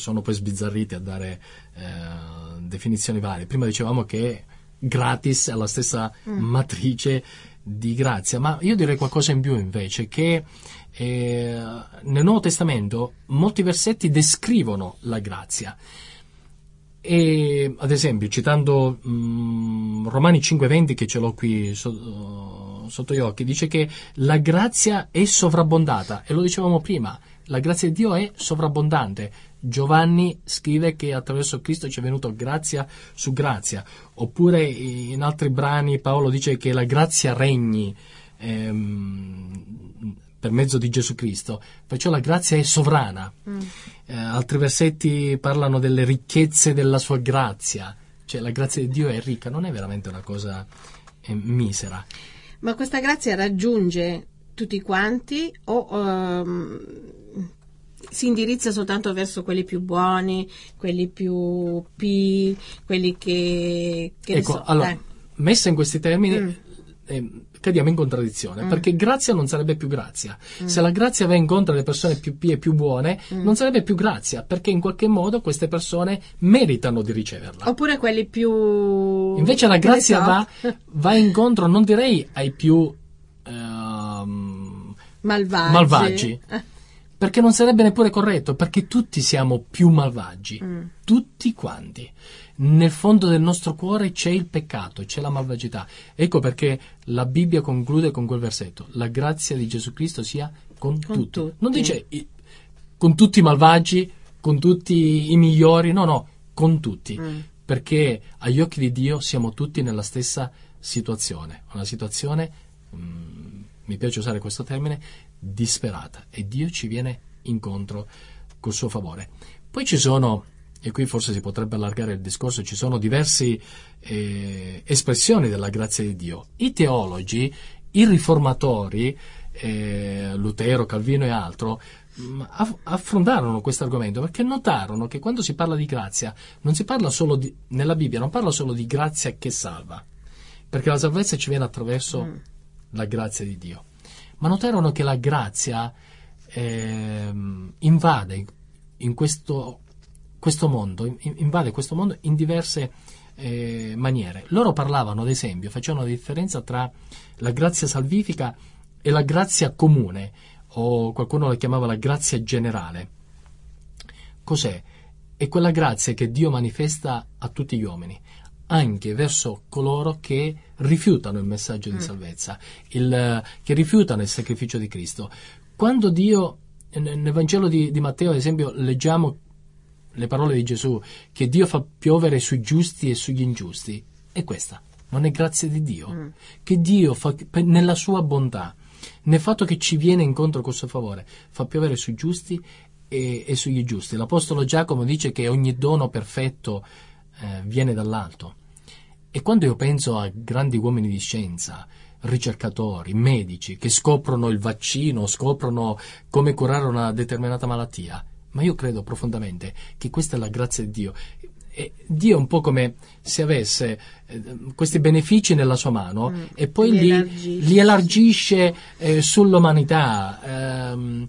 sono poi sbizzarriti a dare eh, definizioni varie. Prima dicevamo che gratis è la stessa matrice di grazia, ma io direi qualcosa in più invece, che eh, nel Nuovo Testamento molti versetti descrivono la grazia. E ad esempio, citando mm, Romani 5:20, che ce l'ho qui so- sotto gli occhi, dice che la grazia è sovrabbondata, e lo dicevamo prima, la grazia di Dio è sovrabbondante. Giovanni scrive che attraverso Cristo ci è venuto grazia su grazia, oppure in altri brani Paolo dice che la grazia regni ehm, per mezzo di Gesù Cristo, perciò la grazia è sovrana. Eh, altri versetti parlano delle ricchezze della sua grazia, cioè la grazia di Dio è ricca, non è veramente una cosa eh, misera. Ma questa grazia raggiunge tutti quanti o ehm, si indirizza soltanto verso quelli più buoni, quelli più pi, quelli che... che ecco, so, allora, eh. messa in questi termini, Mm. eh, cadiamo in contraddizione, perché grazia non sarebbe più grazia. Mm. Se la grazia va incontro alle persone più pie e più buone, non sarebbe più grazia, perché in qualche modo queste persone meritano di riceverla. Oppure quelli più... Invece la grazia va, va incontro, non direi ai più ehm, malvagi. malvagi. Eh, perché non sarebbe neppure corretto, perché tutti siamo più malvagi, Mm. tutti quanti. Nel fondo del nostro cuore c'è il peccato, c'è la malvagità. Ecco perché la Bibbia conclude con quel versetto: La grazia di Gesù Cristo sia con, Con tutti. tutti. Non dice con tutti i malvagi, con tutti i migliori, no, no, con tutti. Mm. Perché agli occhi di Dio siamo tutti nella stessa situazione, una situazione, mm, mi piace usare questo termine, disperata e Dio ci viene incontro col suo favore. Poi ci sono, e qui forse si potrebbe allargare il discorso, ci sono diverse espressioni della grazia di Dio. I teologi, i riformatori, eh, Lutero, Calvino e altro, aff- affrontarono questo argomento perché notarono che quando si parla di grazia non si parla solo di, nella Bibbia non parla solo di grazia che salva perché la salvezza ci viene attraverso la grazia di Dio. Ma notarono che la grazia ehm, invade in questo, questo mondo in- invade questo mondo in diverse eh, maniere loro parlavano ad esempio facevano la differenza tra la grazia salvifica e la grazia comune o qualcuno la chiamava la grazia generale cos'è? È quella grazia che Dio manifesta a tutti gli uomini, anche verso coloro che rifiutano il messaggio di salvezza, il- che rifiutano il sacrificio di Cristo. Quando Dio, nel nel Vangelo di, di Matteo, ad esempio, leggiamo le parole di Gesù, che Dio fa piovere sui giusti e sugli ingiusti, è questa. Non è grazia di Dio. Mm. Che Dio fa, nella sua bontà, nel fatto che ci viene incontro col suo favore, fa piovere sui giusti e, e sugli giusti. L'Apostolo Giacomo dice che ogni dono perfetto eh, viene dall'alto. E quando io penso a grandi uomini di scienza, ricercatori, medici, che scoprono il vaccino, scoprono come curare una determinata malattia, ma io credo profondamente che questa è la grazia di Dio. E Dio è un po' come se avesse eh, questi benefici nella sua mano Mm. e poi Li li, elargisce. li elargisce eh, sull'umanità. Ehm,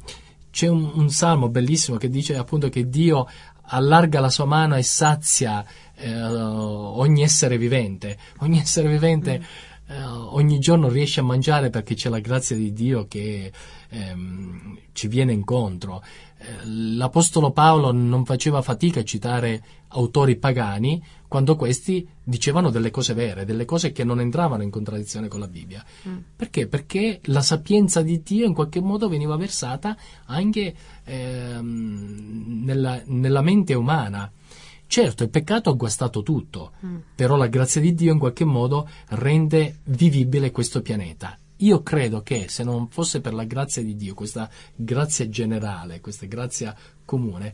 c'è un, un salmo bellissimo che dice appunto che Dio allarga la sua mano e sazia eh, ogni essere vivente. Ogni essere vivente eh, ogni giorno riesce a mangiare perché c'è la grazia di Dio che ehm, ci viene incontro. L'Apostolo Paolo non faceva fatica a citare autori pagani quando questi dicevano delle cose vere, delle cose che non entravano in contraddizione con la Bibbia. Mm. Perché? Perché la sapienza di Dio in qualche modo veniva versata anche ehm, nella, nella mente umana. Certo, il peccato ha guastato tutto, Mm. però la grazia di Dio in qualche modo rende vivibile questo pianeta. Io credo che se non fosse per la grazia di Dio, questa grazia generale, questa grazia comune,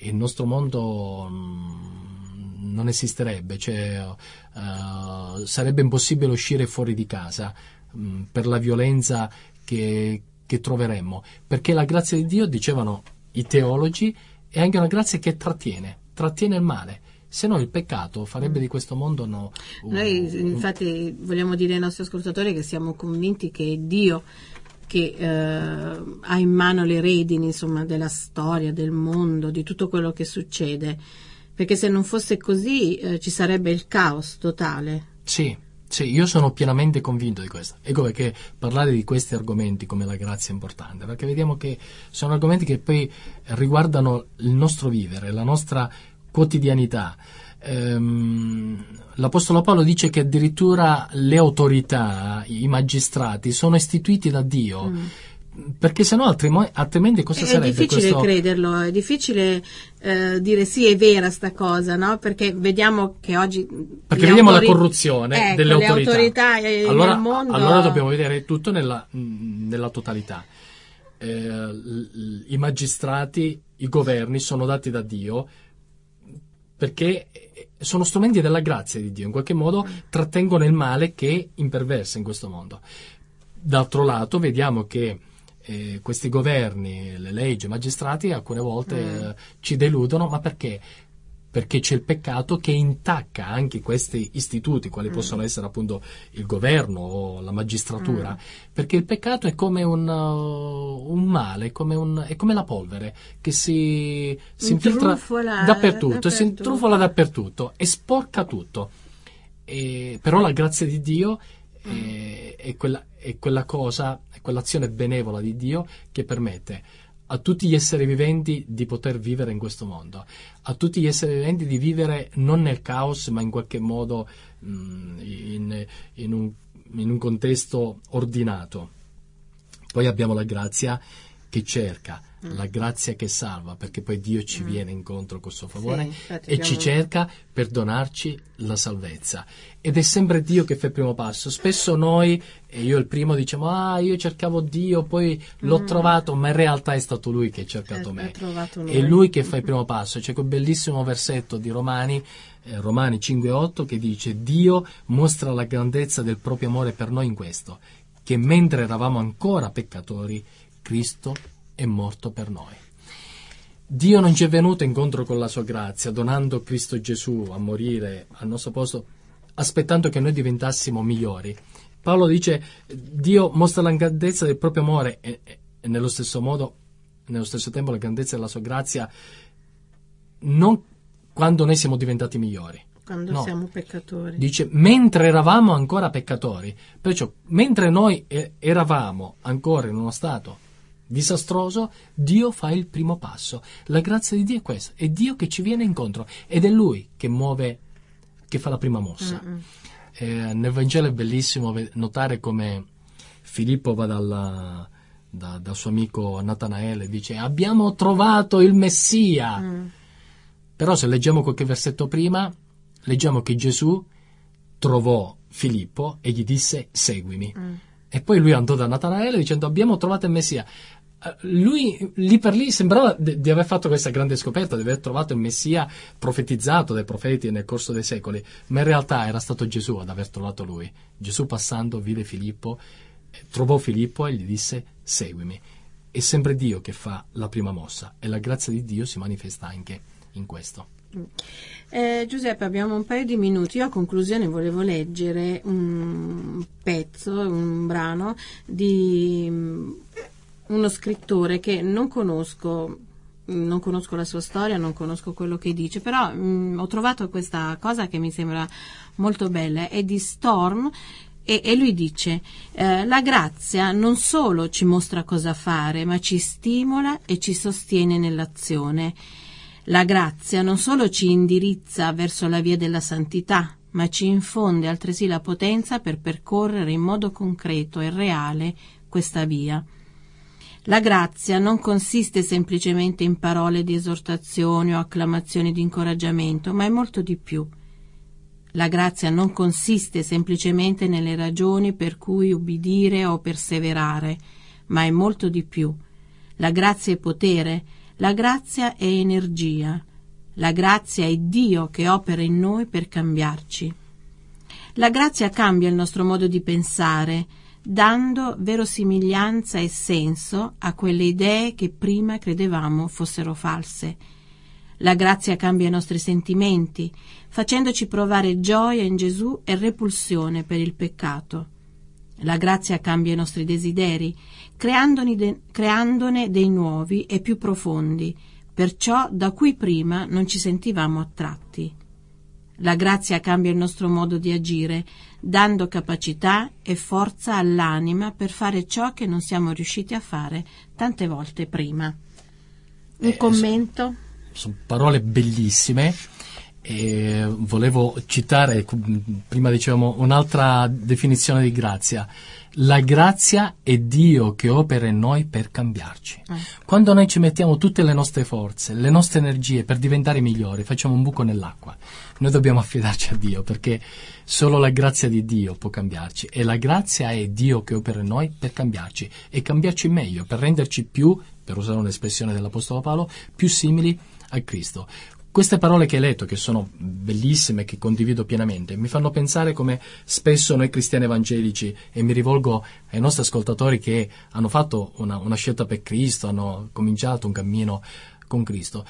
il nostro mondo mm, non esisterebbe, cioè, eh, sarebbe impossibile uscire fuori di casa mm, per la violenza che, che troveremmo, perché la grazia di Dio, dicevano i teologi, è anche una grazia che trattiene, trattiene il male. Se no il peccato farebbe di questo mondo no, Noi infatti vogliamo dire ai nostri ascoltatori che siamo convinti che è Dio che eh, ha in mano le redini insomma, della storia, del mondo, di tutto quello che succede, perché se non fosse così eh, ci sarebbe il caos totale. Sì, sì, io sono pienamente convinto di questo. Ecco perché parlare di questi argomenti come la grazia è importante, perché vediamo che sono argomenti che poi riguardano il nostro vivere, la nostra quotidianità. Ehm, L'Apostolo Paolo dice che addirittura le autorità, i magistrati, sono istituiti da Dio. Perché sennò altrimo- altrimenti cosa Mm. è sarebbe difficile questo? crederlo, è difficile eh, dire sì, è vera sta cosa, no? Perché vediamo che oggi... Perché vediamo autori- la corruzione Ecco, delle le autorità. autorità eh, allora, mondo... allora dobbiamo vedere tutto nella, mh, nella totalità. Eh, I magistrati, i governi sono dati da Dio perché eh, sono strumenti della grazia di Dio, in qualche modo trattengono il male che imperversa in questo mondo. D'altro lato vediamo che eh, questi governi, le leggi, i magistrati alcune volte Mm. eh, ci deludono, ma perché? Perché c'è il peccato che intacca anche questi istituti, quali Mm. possono essere appunto il governo o la magistratura, Mm. perché il peccato è come un, un male, come un- è come la polvere che si, si infiltra Intrufola dappertutto, si dappertutto. intrufola dappertutto e sporca tutto. E- però la grazia di Dio è, è quella, è quella cosa, è quell'azione benevola di Dio che permette a tutti gli esseri viventi di poter vivere in questo mondo, a tutti gli esseri viventi di vivere non nel caos, ma in qualche modo mm, in, in un, in un contesto ordinato. Poi abbiamo la grazia che cerca, la grazia che salva, perché poi Dio ci viene incontro col suo favore Sì, e ci cerca per donarci la salvezza. Ed è sempre Dio che fa il primo passo. Spesso noi, e io il primo, diciamo, ah, io cercavo Dio, poi l'ho trovato, ma in realtà è stato Lui che ha cercato me. È. Lui che fa il primo passo. C'è quel bellissimo versetto di Romani, eh, Romani 5,8 che dice: Dio mostra la grandezza del proprio amore per noi in questo, che mentre eravamo ancora peccatori, Cristo è morto per noi. Dio non ci è venuto incontro con la sua grazia, donando Cristo Gesù a morire al nostro posto, aspettando che noi diventassimo migliori. Paolo dice, Dio mostra la grandezza del proprio amore e, e- nello stesso modo, nello stesso tempo la grandezza della sua grazia, non quando noi siamo diventati migliori. Quando No. siamo peccatori. Dice, mentre eravamo ancora peccatori, perciò mentre noi eravamo ancora in uno stato disastroso, Dio fa il primo passo. La grazia di Dio è questa, è Dio che ci viene incontro ed è Lui che muove, che fa la prima mossa. Eh, nel Vangelo è bellissimo notare come Filippo va dalla- da- dal suo amico Natanaele e dice abbiamo trovato il Messia. Mm. Però se leggiamo qualche versetto prima, leggiamo che Gesù trovò Filippo e gli disse seguimi. Mm. E poi lui andò da Natanaele dicendo abbiamo trovato il Messia. Eh, lui lì per lì sembrava di, aver fatto questa grande scoperta, di aver trovato il Messia profetizzato dai profeti nel corso dei secoli, ma in realtà era stato Gesù ad aver trovato lui. Gesù passando vide Filippo, trovò Filippo e gli disse seguimi. È sempre Dio che fa la prima mossa e la grazia di Dio si manifesta anche in questo. Eh, Giuseppe, abbiamo un paio di minuti. Io a conclusione volevo leggere un pezzo, un brano di mm, uno scrittore che non conosco, non conosco la sua storia, non conosco quello che dice, però mh, mm, ho trovato questa cosa che mi sembra molto bella, è di Storm e, e lui dice eh, la grazia non solo ci mostra cosa fare, ma ci stimola e ci sostiene nell'azione. La grazia non solo ci indirizza verso la via della santità, ma ci infonde altresì la potenza per percorrere in modo concreto e reale questa via. La grazia non consiste semplicemente in parole di esortazione o acclamazioni di incoraggiamento, ma è molto di più. La grazia non consiste semplicemente nelle ragioni per cui ubbidire o perseverare, ma è molto di più. La grazia è potere, la grazia è energia. La grazia è Dio che opera in noi per cambiarci. La grazia cambia il nostro modo di pensare, dando verosimiglianza e senso a quelle idee che prima credevamo fossero false. La grazia cambia i nostri sentimenti, facendoci provare gioia in Gesù e repulsione per il peccato. La grazia cambia i nostri desideri, de- creandone dei nuovi e più profondi, perciò da cui prima non ci sentivamo attratti. La grazia cambia il nostro modo di agire, dando capacità e forza all'anima per fare ciò che non siamo riusciti a fare tante volte prima. Un eh, commento? Sono parole bellissime. E volevo citare, prima dicevamo, un'altra definizione di grazia la grazia è Dio che opera in noi per cambiarci. Eh. Quando noi ci mettiamo tutte le nostre forze, le nostre energie per diventare migliori, facciamo un buco nell'acqua. Noi dobbiamo affidarci a Dio perché solo la grazia di Dio può cambiarci e la grazia è Dio che opera in noi per cambiarci e cambiarci meglio, per renderci più, per usare un'espressione dell'Apostolo Paolo, più simili a Cristo. Queste parole che hai letto, che sono bellissime, che condivido pienamente, mi fanno pensare come spesso noi cristiani evangelici, e mi rivolgo ai nostri ascoltatori che hanno fatto una, una scelta per Cristo, hanno cominciato un cammino con Cristo,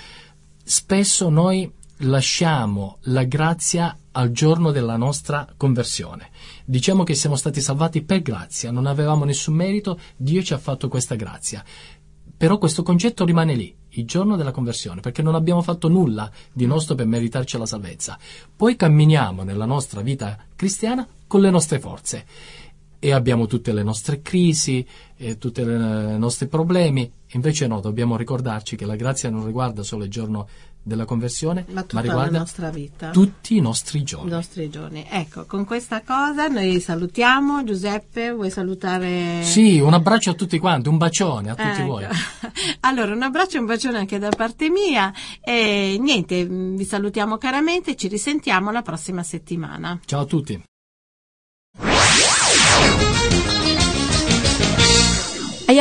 spesso noi lasciamo la grazia al giorno della nostra conversione. Diciamo che siamo stati salvati per grazia, non avevamo nessun merito, Dio ci ha fatto questa grazia. Però questo concetto rimane lì il giorno della conversione, perché non abbiamo fatto nulla di nostro per meritarci la salvezza. Poi camminiamo nella nostra vita cristiana con le nostre forze e abbiamo tutte le nostre crisi, e tutti i nostri problemi. Invece no, dobbiamo ricordarci che la grazia non riguarda solo il giorno della conversione, ma, ma riguarda la nostra vita. tutti i nostri giorni. I nostri giorni. Ecco, con questa cosa noi salutiamo. Giuseppe, vuoi salutare? Sì, un abbraccio a tutti quanti, un bacione a tutti ecco. voi. allora, un abbraccio e un bacione anche da parte mia. E niente, vi salutiamo caramente, ci risentiamo la prossima settimana. Ciao a tutti.